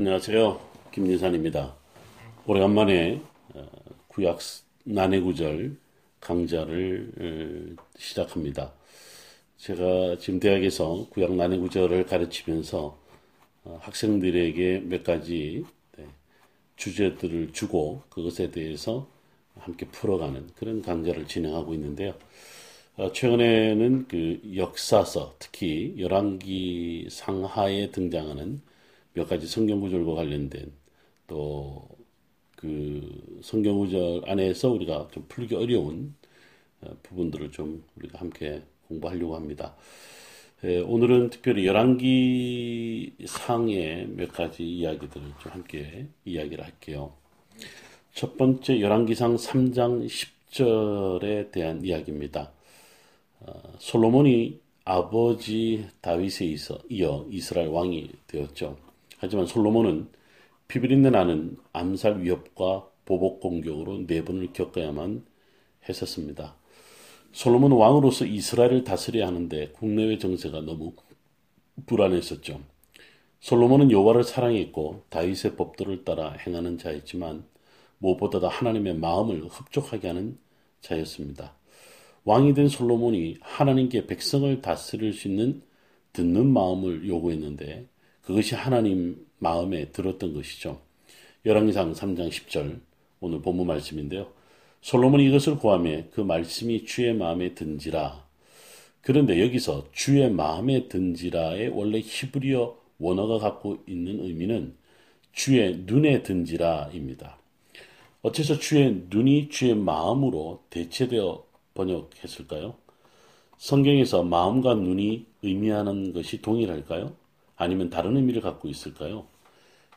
안녕하세요. 김예산입니다. 오래간만에 어, 구약 난해구절 강좌를 어, 시작합니다. 제가 지금 대학에서 구약 난해구절을 가르치면서 어, 학생들에게 몇 가지 네, 주제들을 주고 그것에 대해서 함께 풀어가는 그런 강좌를 진행하고 있는데요. 최근에는 그 역사서, 특히 열왕기 상하에 등장하는 몇 가지 성경 구절과 관련된 또 그 성경 구절 안에서 우리가 좀 풀기 어려운 어, 부분들을 좀 우리가 함께 공부하려고 합니다. 예, 오늘은 특별히 열왕기 상의 몇 가지 이야기들을 좀 함께 이야기를 할게요. 첫 번째 열왕기상 3장 10절에 대한 이야기입니다. 어, 솔로몬이 아버지 다윗에 이어 이스라엘 왕이 되었죠. 하지만 솔로몬은 피비린내 나는 암살 위협과 보복 공격으로 네 번을 겪어야만 했었습니다. 솔로몬 왕으로서 이스라엘을 다스려야 하는데 국내외 정세가 너무 불안했었죠. 솔로몬은 여호와를 사랑했고 다윗의 법도를 따라 행하는 자였지만 무엇보다도 하나님의 마음을 흡족하게 하는 자였습니다. 왕이 된 솔로몬이 하나님께 백성을 다스릴 수 있는 듣는 마음을 요구했는데 그것이 하나님 마음에 들었던 것이죠. 열왕기상 3장 10절 오늘 본문 말씀인데요. 솔로몬이 이것을 구하며 그 말씀이 주의 마음에 든지라. 그런데 여기서 주의 마음에 든지라의 원래 히브리어 원어가 갖고 있는 의미는 주의 눈에 든지라입니다. 어째서 주의 눈이 주의 마음으로 대체되어 번역했을까요? 성경에서 마음과 눈이 의미하는 것이 동일할까요? 아니면 다른 의미를 갖고 있을까요?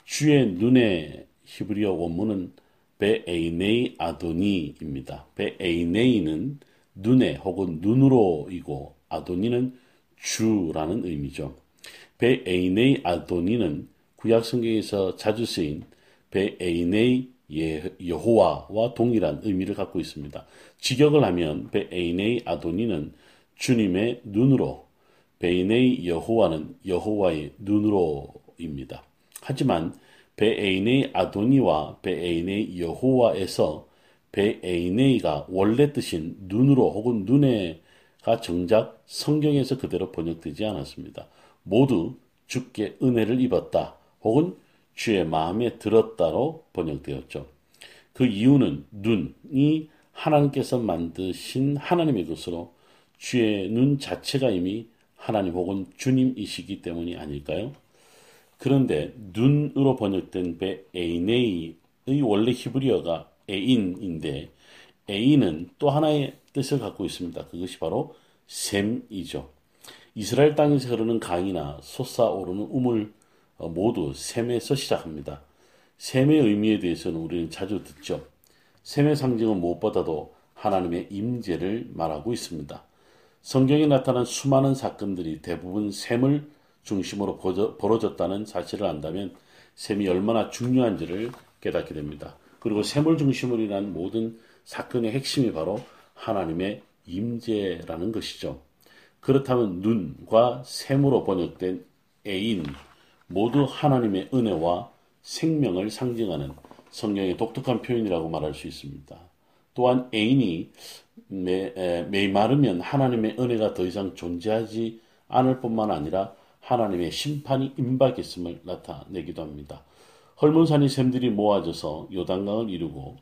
주의 눈의 히브리어 원문은 베에이네이 아도니입니다. 베에이네이는 눈에 혹은 눈으로이고 아도니는 주라는 의미죠. 베에이네이 아도니는 구약 성경에서 자주 쓰인 בעיני 예, 여호와와 동일한 의미를 갖고 있습니다. 직역을 하면 בעיני אדוני는 주님의 눈으로 בעיני 여호와는 여호와의 눈으로입니다. 하지만 בעיני אדוני와 בעיני 여호와에서 בעיני가 원래 뜻인 눈으로 혹은 눈에가 정작 성경에서 그대로 번역되지 않았습니다. 모두 주께 은혜를 입었다 혹은 주의 마음에 들었다로 번역되었죠. 그 이유는 눈이 하나님께서 만드신 하나님의 것으로 주의 눈 자체가 이미 하나님 혹은 주님이시기 때문이 아닐까요? 그런데 눈으로 번역된 배 에이네이의 원래 히브리어가 에인인데 에인은 또 하나의 뜻을 갖고 있습니다. 그것이 바로 샘이죠. 이스라엘 땅에서 흐르는 강이나 솟아오르는 우물 어, 모두 샘에서 시작합니다. 샘의 의미에 대해서는 우리는 자주 듣죠. 샘의 상징은 무엇보다도 하나님의 임재를 말하고 있습니다. 성경에 나타난 수많은 사건들이 대부분 샘을 중심으로 벌어졌다는 사실을 안다면 샘이 얼마나 중요한지를 깨닫게 됩니다. 그리고 샘을 중심으로 인한 모든 사건의 핵심이 바로 하나님의 임재라는 것이죠. 그렇다면 눈과 샘으로 번역된 애인 모두 하나님의 은혜와 생명을 상징하는 성경의 독특한 표현이라고 말할 수 있습니다. 또한 애인이 메이마르면 하나님의 은혜가 더 이상 존재하지 않을 뿐만 아니라 하나님의 심판이 임박했음을 나타내기도 합니다. 헐몬산이 샘들이 모아져서 요단강을 이루고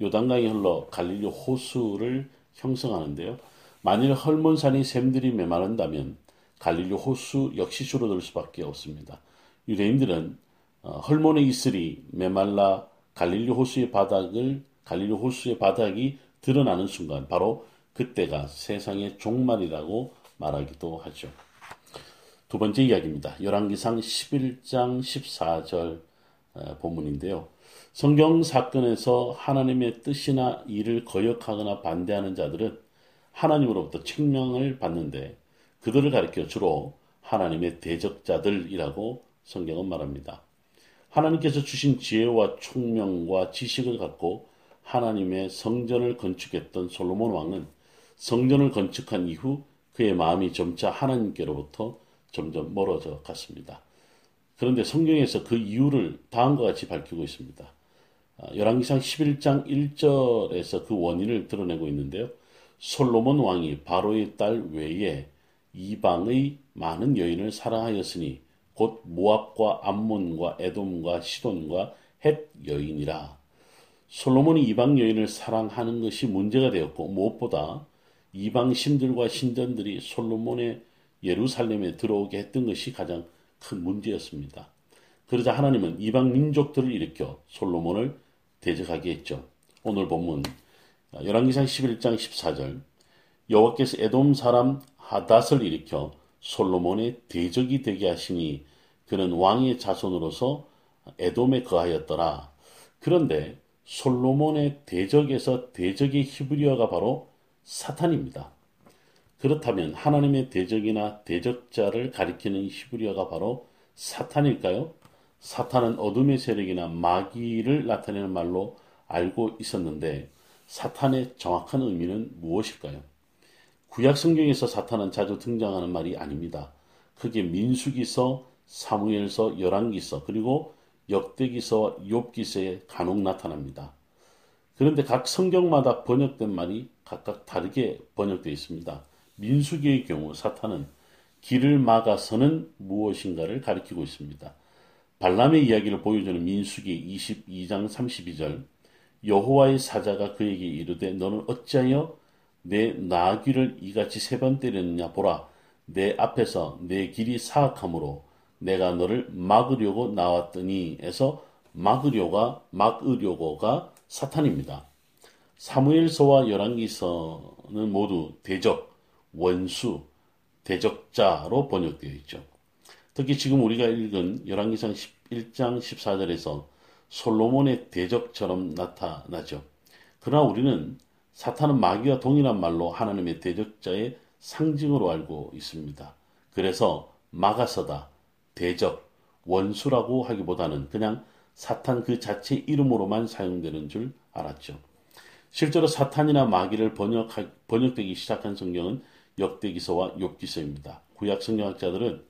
요단강이 흘러 갈릴리 호수를 형성하는데요. 만일 헐몬산이 샘들이 메마른다면 갈릴리 호수 역시 줄어들 수밖에 없습니다. 유대인들은 어, 헐몬의 이슬이 메말라 갈릴리 호수의 바닥을 갈릴리 호수의 바닥이 드러나는 순간 바로 그때가 세상의 종말이라고 말하기도 하죠. 두 번째 이야기입니다. 열왕기상 11장 14절 본문인데요. 성경 사건에서 하나님의 뜻이나 일을 거역하거나 반대하는 자들은 하나님으로부터 책명을 받는데 그들을 가리켜 주로 하나님의 대적자들이라고 성경은 말합니다. 하나님께서 주신 지혜와 총명과 지식을 갖고 하나님의 성전을 건축했던 솔로몬 왕은 성전을 건축한 이후 그의 마음이 점차 하나님께로부터 점점 멀어져 갔습니다. 그런데 성경에서 그 이유를 다음과 같이 밝히고 있습니다. 아, 열왕기상 11장 1절에서 그 원인을 드러내고 있는데요. 솔로몬 왕이 바로의 딸 외에 이방의 많은 여인을 사랑하였으니 곧 모압과 암몬과 에돔과 시돈과 헷 여인이라. 솔로몬이 이방 여인을 사랑하는 것이 문제가 되었고 무엇보다 이방 신들과 신전들이 솔로몬의 예루살렘에 들어오게 했던 것이 가장 큰 문제였습니다. 그러자 하나님은 이방 민족들을 일으켜 솔로몬을 대적하게 했죠. 오늘 본문 열왕기상 11장 14절 여호와께서 에돔 사람 하닷을 일으켜 솔로몬의 대적이 되게 하시니 그는 왕의 자손으로서 에돔에 거하였더라. 그런데 솔로몬의 대적에서 대적의 히브리어가 바로 사탄입니다. 그렇다면 하나님의 대적이나 대적자를 가리키는 히브리어가 바로 사탄일까요? 사탄은 어둠의 세력이나 마귀를 나타내는 말로 알고 있었는데 사탄의 정확한 의미는 무엇일까요? 구약 성경에서 사탄은 자주 등장하는 말이 아닙니다. 크게 민수기서, 사무엘서, 열왕기서, 그리고 역대기서와 욥기서에 간혹 나타납니다. 그런데 각 성경마다 번역된 말이 각각 다르게 번역되어 있습니다. 민수기의 경우 사탄은 길을 막아서는 무엇인가를 가리키고 있습니다. 발람의 이야기를 보여주는 민수기 22장 32절 여호와의 사자가 그에게 이르되 너는 어찌하여 내 나귀를 이같이 세 번 때렸느냐 보라 내 앞에서 내 길이 사악함으로 내가 너를 막으려고 나왔더니 에서 막으려가 막으려고가 사탄입니다. 사무엘서와 열왕기서는 모두 대적, 원수, 대적자로 번역되어 있죠. 특히 지금 우리가 읽은 열왕기상 11장 14절에서 솔로몬의 대적처럼 나타나죠. 그러나 우리는 사탄은 마귀와 동일한 말로 하나님의 대적자의 상징으로 알고 있습니다. 그래서 마가서다, 대적, 원수라고 하기보다는 그냥 사탄 그 자체 이름으로만 사용되는 줄 알았죠. 실제로 사탄이나 마귀를 번역 번역되기 시작한 성경은 역대기서와 욥기서입니다. 구약 성경학자들은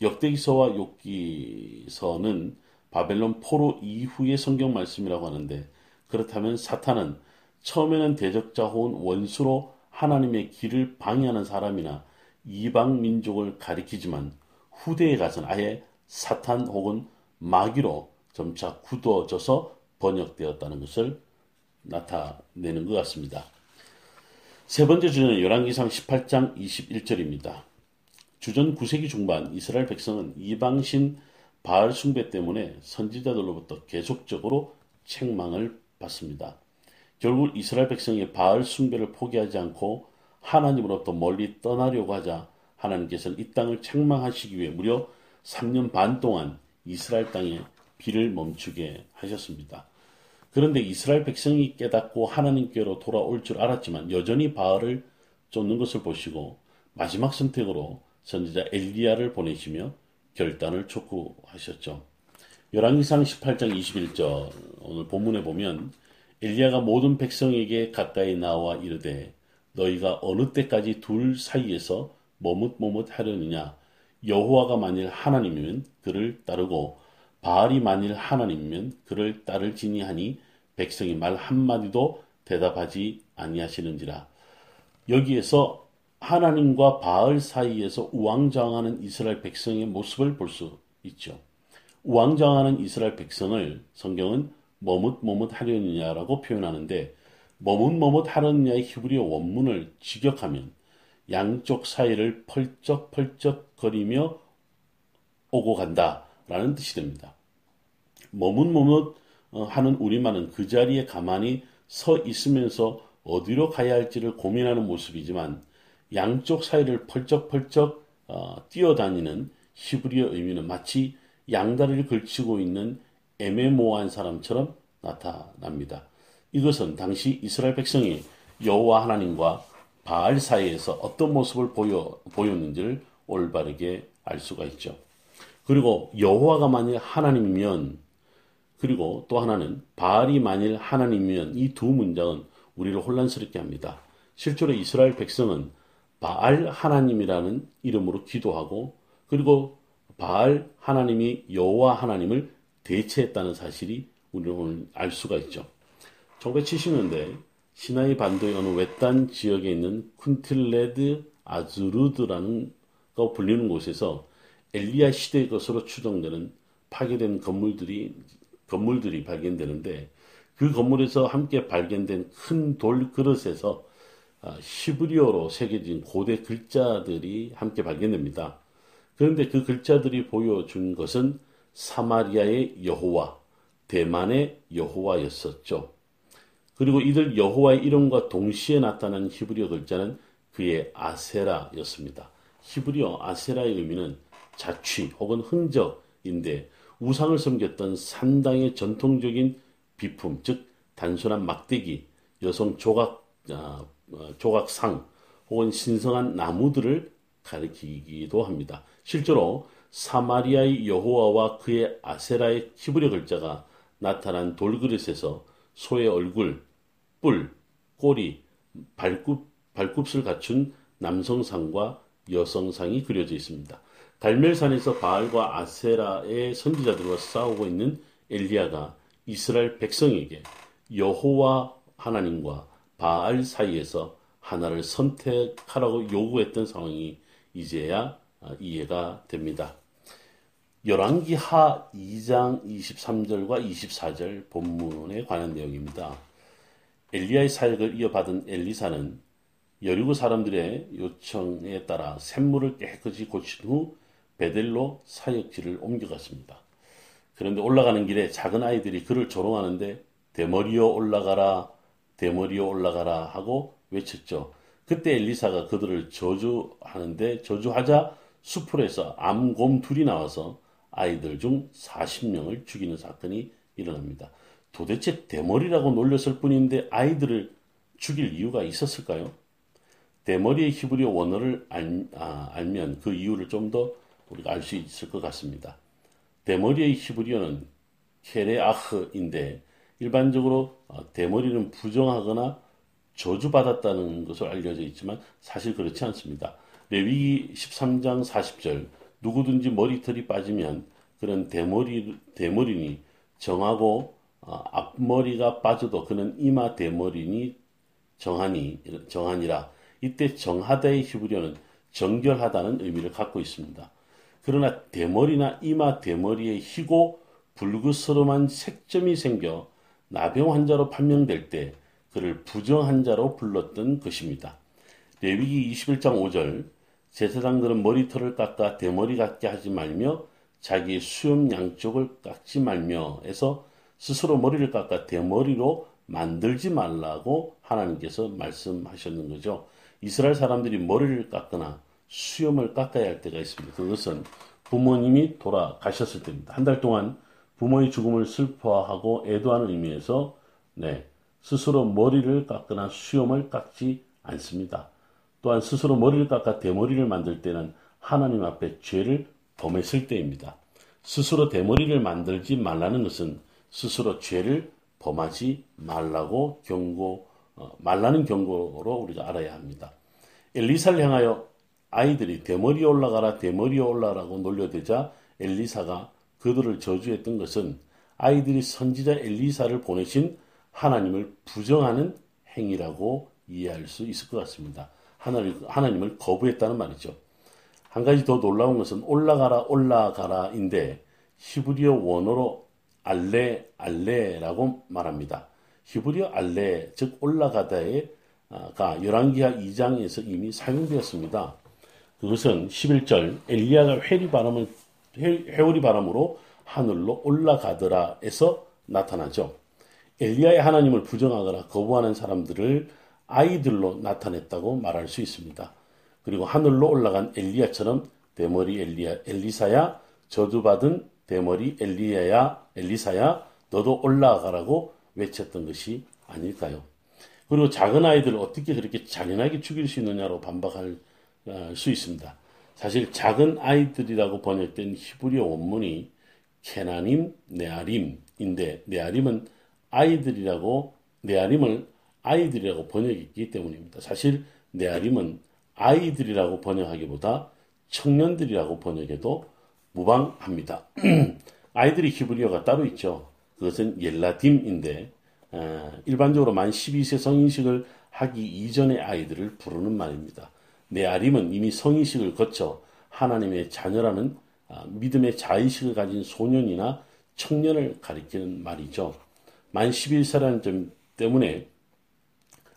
역대기서와 욥기서는 바벨론 포로 이후의 성경 말씀이라고 하는데 그렇다면 사탄은 처음에는 대적자 혹은 원수로 하나님의 길을 방해하는 사람이나 이방 민족을 가리키지만 후대에 가서는 아예 사탄 혹은 마귀로 점차 굳어져서 번역되었다는 것을 나타내는 것 같습니다. 세 번째 주제는 열왕기상 18장 21절입니다. 주전 9세기 중반 이스라엘 백성은 이방신 바알 숭배 때문에 선지자들로부터 계속적으로 책망을 받습니다. 결국 이스라엘 백성이 바알 숭배를 포기하지 않고 하나님으로부터 멀리 떠나려고 하자 하나님께서는 이 땅을 책망하시기 위해 무려 3년 반 동안 이스라엘 땅에 비를 멈추게 하셨습니다. 그런데 이스라엘 백성이 깨닫고 하나님께로 돌아올 줄 알았지만 여전히 바알을 쫓는 것을 보시고 마지막 선택으로 선지자 엘리야를 보내시며 결단을 촉구하셨죠. 열왕기상 18장 21절 오늘 본문에 보면 엘리야가 모든 백성에게 가까이 나와 이르되 너희가 어느 때까지 둘 사이에서 머뭇머뭇 하려느냐 여호와가 만일 하나님이면 그를 따르고 바알이 만일 하나님이면 그를 따를지니 하니 백성이 말 한마디도 대답하지 아니하시는지라 여기에서 하나님과 바알 사이에서 우왕좌왕하는 이스라엘 백성의 모습을 볼 수 있죠. 우왕좌왕하는 이스라엘 백성을 성경은 머뭇머뭇 하려느냐라고 표현하는데 머뭇머뭇 하려느냐의 히브리어 원문을 직역하면 양쪽 사이를 펄쩍펄쩍 거리며 오고 간다라는 뜻이 됩니다. 머뭇머뭇 어, 하는 우리만은 그 자리에 가만히 서 있으면서 어디로 가야 할지를 고민하는 모습이지만 양쪽 사이를 펄쩍펄쩍 어, 뛰어다니는 히브리어 의미는 마치 양다리를 걸치고 있는 애매모호한 사람처럼 나타납니다. 이것은 당시 이스라엘 백성이 여호와 하나님과 바알 사이에서 어떤 모습을 보여, 보였는지를 올바르게 알 수가 있죠. 그리고 여호와가 만일 하나님이면 그리고 또 하나는 바알이 만일 하나님이면 이 두 문장은 우리를 혼란스럽게 합니다. 실제로 이스라엘 백성은 바알 하나님이라는 이름으로 기도하고 그리고 바알 하나님이 여호와 하나님을 대체했다는 사실이 우리는 오늘 알 수가 있죠. 1970년대 시나이 반도의 어느 외딴 지역에 있는 쿤틸레드 아즈루드라는 거 불리는 곳에서 엘리야 시대의 것으로 추정되는 파괴된 건물들이 건물들이 발견되는데 그 건물에서 함께 발견된 큰 돌 그릇에서 아, 시브리어로 새겨진 고대 글자들이 함께 발견됩니다. 그런데 그 글자들이 보여준 것은 사마리아의 여호와, 대만의 여호와였었죠. 그리고 이들 여호와의 이름과 동시에 나타난 히브리어 글자는 그의 아세라였습니다. 히브리어 아세라의 의미는 자취 혹은 흔적인데 우상을 섬겼던 산당의 전통적인 비품, 즉 단순한 막대기, 여성 조각 아, 어, 조각상 혹은 신성한 나무들을 가리키기도 합니다. 실제로 사마리아의 여호와와 그의 아세라의 히브리 글자가 나타난 돌그릇에서 소의 얼굴, 뿔, 꼬리, 발굽, 발굽을 갖춘 남성상과 여성상이 그려져 있습니다. 갈멜산에서 바알과 아세라의 선지자들과 싸우고 있는 엘리야가 이스라엘 백성에게 여호와 하나님과 바알 사이에서 하나를 선택하라고 요구했던 상황이 이제야 이해가 됩니다. 열왕기하 2장 23절과 24절 본문에 관한 내용입니다. 엘리야의 사역을 이어받은 엘리사는 여리고 사람들의 요청에 따라 샘물을 깨끗이 고친 후 베델로 사역지를 옮겨갔습니다. 그런데 올라가는 길에 작은 아이들이 그를 조롱하는데 대머리여 올라가라 대머리여 올라가라 하고 외쳤죠. 그때 엘리사가 그들을 저주하는데 저주하자 수풀에서 암곰 둘이 나와서 아이들 중 40명을 죽이는 사건이 일어납니다. 도대체 대머리라고 놀렸을 뿐인데 아이들을 죽일 이유가 있었을까요? 대머리의 히브리어 원어를 알, 아, 알면 그 이유를 좀 더 우리가 알 수 있을 것 같습니다. 대머리의 히브리어는 케레아흐인데 일반적으로 어, 대머리는 부정하거나 저주받았다는 것으로 알려져 있지만 사실 그렇지 않습니다. 레위기 13장 40절 누구든지 머리털이 빠지면 그런 대머리 대머리니 정하고 어, 앞머리가 빠져도 그는 이마 대머리니 정하니 정하니라 이때 정하다의 히브리어는 정결하다는 의미를 갖고 있습니다. 그러나 대머리나 이마 대머리에 희고 불구스름한 색점이 생겨 나병 환자로 판명될 때 그를 부정 환자로 불렀던 것입니다. 레위기 21장 5절 제사장들은 머리털을 깎아 대머리 같게 하지 말며 자기 수염 양쪽을 깎지 말며 해서 스스로 머리를 깎아 대머리로 만들지 말라고 하나님께서 말씀하셨는 거죠. 이스라엘 사람들이 머리를 깎거나 수염을 깎아야 할 때가 있습니다. 그것은 부모님이 돌아가셨을 때입니다. 한 달 동안 부모의 죽음을 슬퍼하고 애도하는 의미에서 네, 스스로 머리를 깎거나 수염을 깎지 않습니다. 또한 스스로 머리를 깎아 대머리를 만들 때는 하나님 앞에 죄를 범했을 때입니다. 스스로 대머리를 만들지 말라는 것은 스스로 죄를 범하지 말라고 경고, 어, 말라는 경고로 우리가 알아야 합니다. 엘리사를 향하여 아이들이 대머리 올라가라 대머리 올라가라고 놀려대자 엘리사가 그들을 저주했던 것은 아이들이 선지자 엘리사를 보내신 하나님을 부정하는 행위라고 이해할 수 있을 것 같습니다. 하나님, 하나님을 거부했다는 말이죠. 한 가지 더 놀라운 것은 올라가라 올라가라인데 히브리어 원어로 알레 알레라고 말합니다. 히브리어 알레 즉 올라가다가 열왕기하 2장에서 이미 사용되었습니다. 그것은 11절 엘리야가 회리 바람을 회오리 바람으로 하늘로 올라가더라에서 나타나죠. 엘리야의 하나님을 부정하거나 거부하는 사람들을 아이들로 나타냈다고 말할 수 있습니다. 그리고 하늘로 올라간 엘리야처럼 대머리 엘리야 엘리사야 저주받은 대머리 엘리야야 엘리사야 너도 올라가라고 외쳤던 것이 아닐까요? 그리고 작은 아이들을 어떻게 그렇게 잔인하게 죽일 수 있느냐로 반박할 어, 수 있습니다. 사실 작은 아이들이라고 번역된 히브리어 원문이 케나님, 네아림인데 네아림은 아이들이라고 네아림을 아이들이라고 번역했기 때문입니다. 사실 네아림은 아이들이라고 번역하기보다 청년들이라고 번역해도 무방합니다. 아이들이 히브리어가 따로 있죠. 그것은 옐라딤인데 어, 일반적으로 만 12세 성인식을 하기 이전의 아이들을 부르는 말입니다. 네아림은 이미 성인식을 거쳐 하나님의 자녀라는 아, 믿음의 자의식을 가진 소년이나 청년을 가리키는 말이죠. 만 11세라는 점 때문에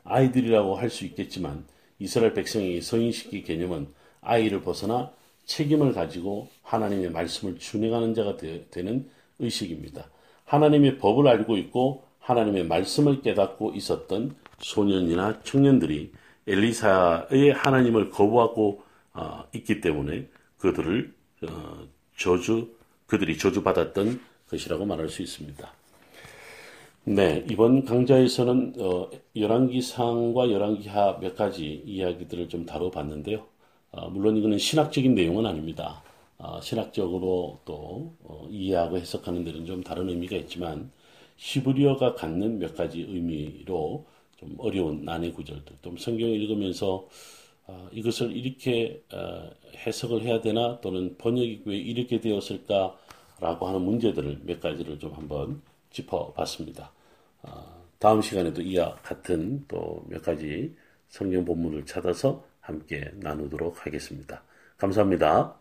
아이들이라고 할 수 있겠지만 이스라엘 백성의 성인식의 개념은 아이를 벗어나 책임을 가지고 하나님의 말씀을 준행하는 자가 되, 는 의식입니다. 하나님의 법을 알고 있고 하나님의 말씀을 깨닫고 있었던 소년이나 청년들이 엘리사의 하나님을 거부하고 어, 있기 때문에 그들을 어, 저주 그들이 저주받았던 것이라고 말할 수 있습니다. 네, 이번 강좌에서는 어, 열왕기상과 열왕기하 몇 가지 이야기들을 좀 다뤄봤는데요. 어, 물론 이거는 신학적인 내용은 아닙니다. 어, 신학적으로 또 어, 이해하고 해석하는 데는 좀 다른 의미가 있지만 히브리어가 갖는 몇 가지 의미로 좀 어려운 난해 구절들, 또 성경을 읽으면서 어, 이것을 이렇게 어, 해석을 해야 되나 또는 번역이 왜 이렇게 되었을까라고 하는 문제들을 몇 가지를 좀 한번 짚어봤습니다. 어, 다음 시간에도 이와 같은 또 몇 가지 성경 본문을 찾아서 함께 나누도록 하겠습니다. 감사합니다.